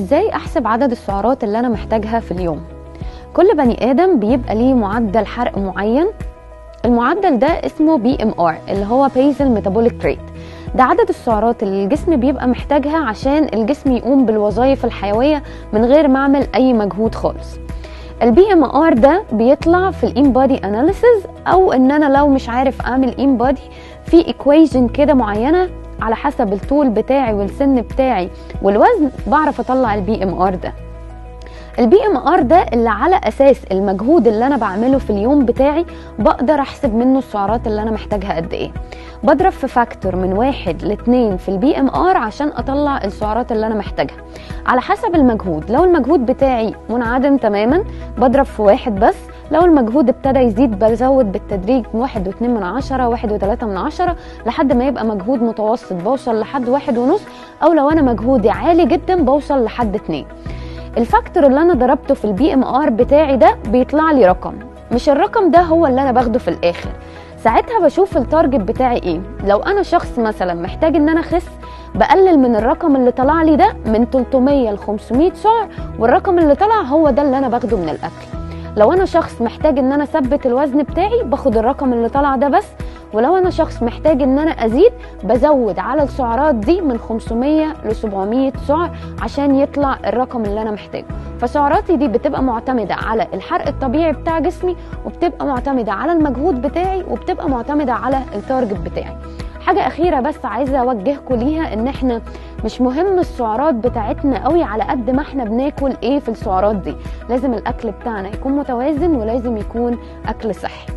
إزاي احسب عدد السعرات اللي أنا محتاجها في اليوم؟ كل بني آدم بيبقى ليه معدل حرق معين. المعدل ده اسمه BMR اللي هو basal metabolic rate ده عدد السعرات اللي الجسم بيبقى محتاجها عشان الجسم يقوم بالوظائف الحيوية من غير ما اعمل أي مجهود خالص. ال BMR ده بيطلع في ال InBody analysis أو إن أنا لو مش عارف أعمل InBody في equation كده معينة على حسب الطول بتاعي والسن بتاعي والوزن بعرف أطلع ال BMR ده. ال BMR ده اللي على أساس المجهود اللي أنا بعمله في اليوم بتاعي بقدر أحسب منه السعرات اللي أنا محتاجها قد إيه. بضرب في factor من واحد لاتنين في ال BMR عشان أطلع السعرات اللي أنا محتاجها. على حسب المجهود لو المجهود بتاعي منعدم تماما بضرب في واحد بس لو المجهود ابتدى يزيد بزود بالتدريج واحد واتنين من عشرة واحد وتلاتة من عشرة لحد ما يبقى مجهود متوسط بوصل لحد واحد ونص أو لو أنا مجهودي عالي جدا بوصل لحد اتنين. ال factor اللي أنا ضربته في ال BMR بتاعي ده بيطلع لي رقم. مش الرقم ده هو اللي أنا باخده في الآخر. ساعتها بشوف ال target بتاعي إيه. لو أنا شخص مثلا محتاج إن أنا أخس بقلل من الرقم اللي طلع لي ده من 300 ل 500 سعر والرقم اللي طلع هو ده اللي أنا باخده من الأكل. لو أنا شخص محتاج إن أنا أثبت الوزن بتاعي باخد الرقم اللي طلع ده بس. ولو أنا شخص محتاج إن أنا أزيد بزود على السعرات دي من 500 ل 700 سعر عشان يطلع الرقم اللي أنا محتاجه. فسعراتي دي بتبقى معتمدة على الحرق الطبيعي بتاع جسمي وبتبقى معتمدة على المجهود بتاعي وبتبقى معتمدة على التارجت بتاعي. حاجة أخيرة بس عايزة أوجهكم ليها إن إحنا مش مهم السعرات بتاعتنا قوي على قد ما إحنا بناكل إيه في السعرات دي. لازم الأكل بتاعنا يكون متوازن ولازم يكون أكل صحي.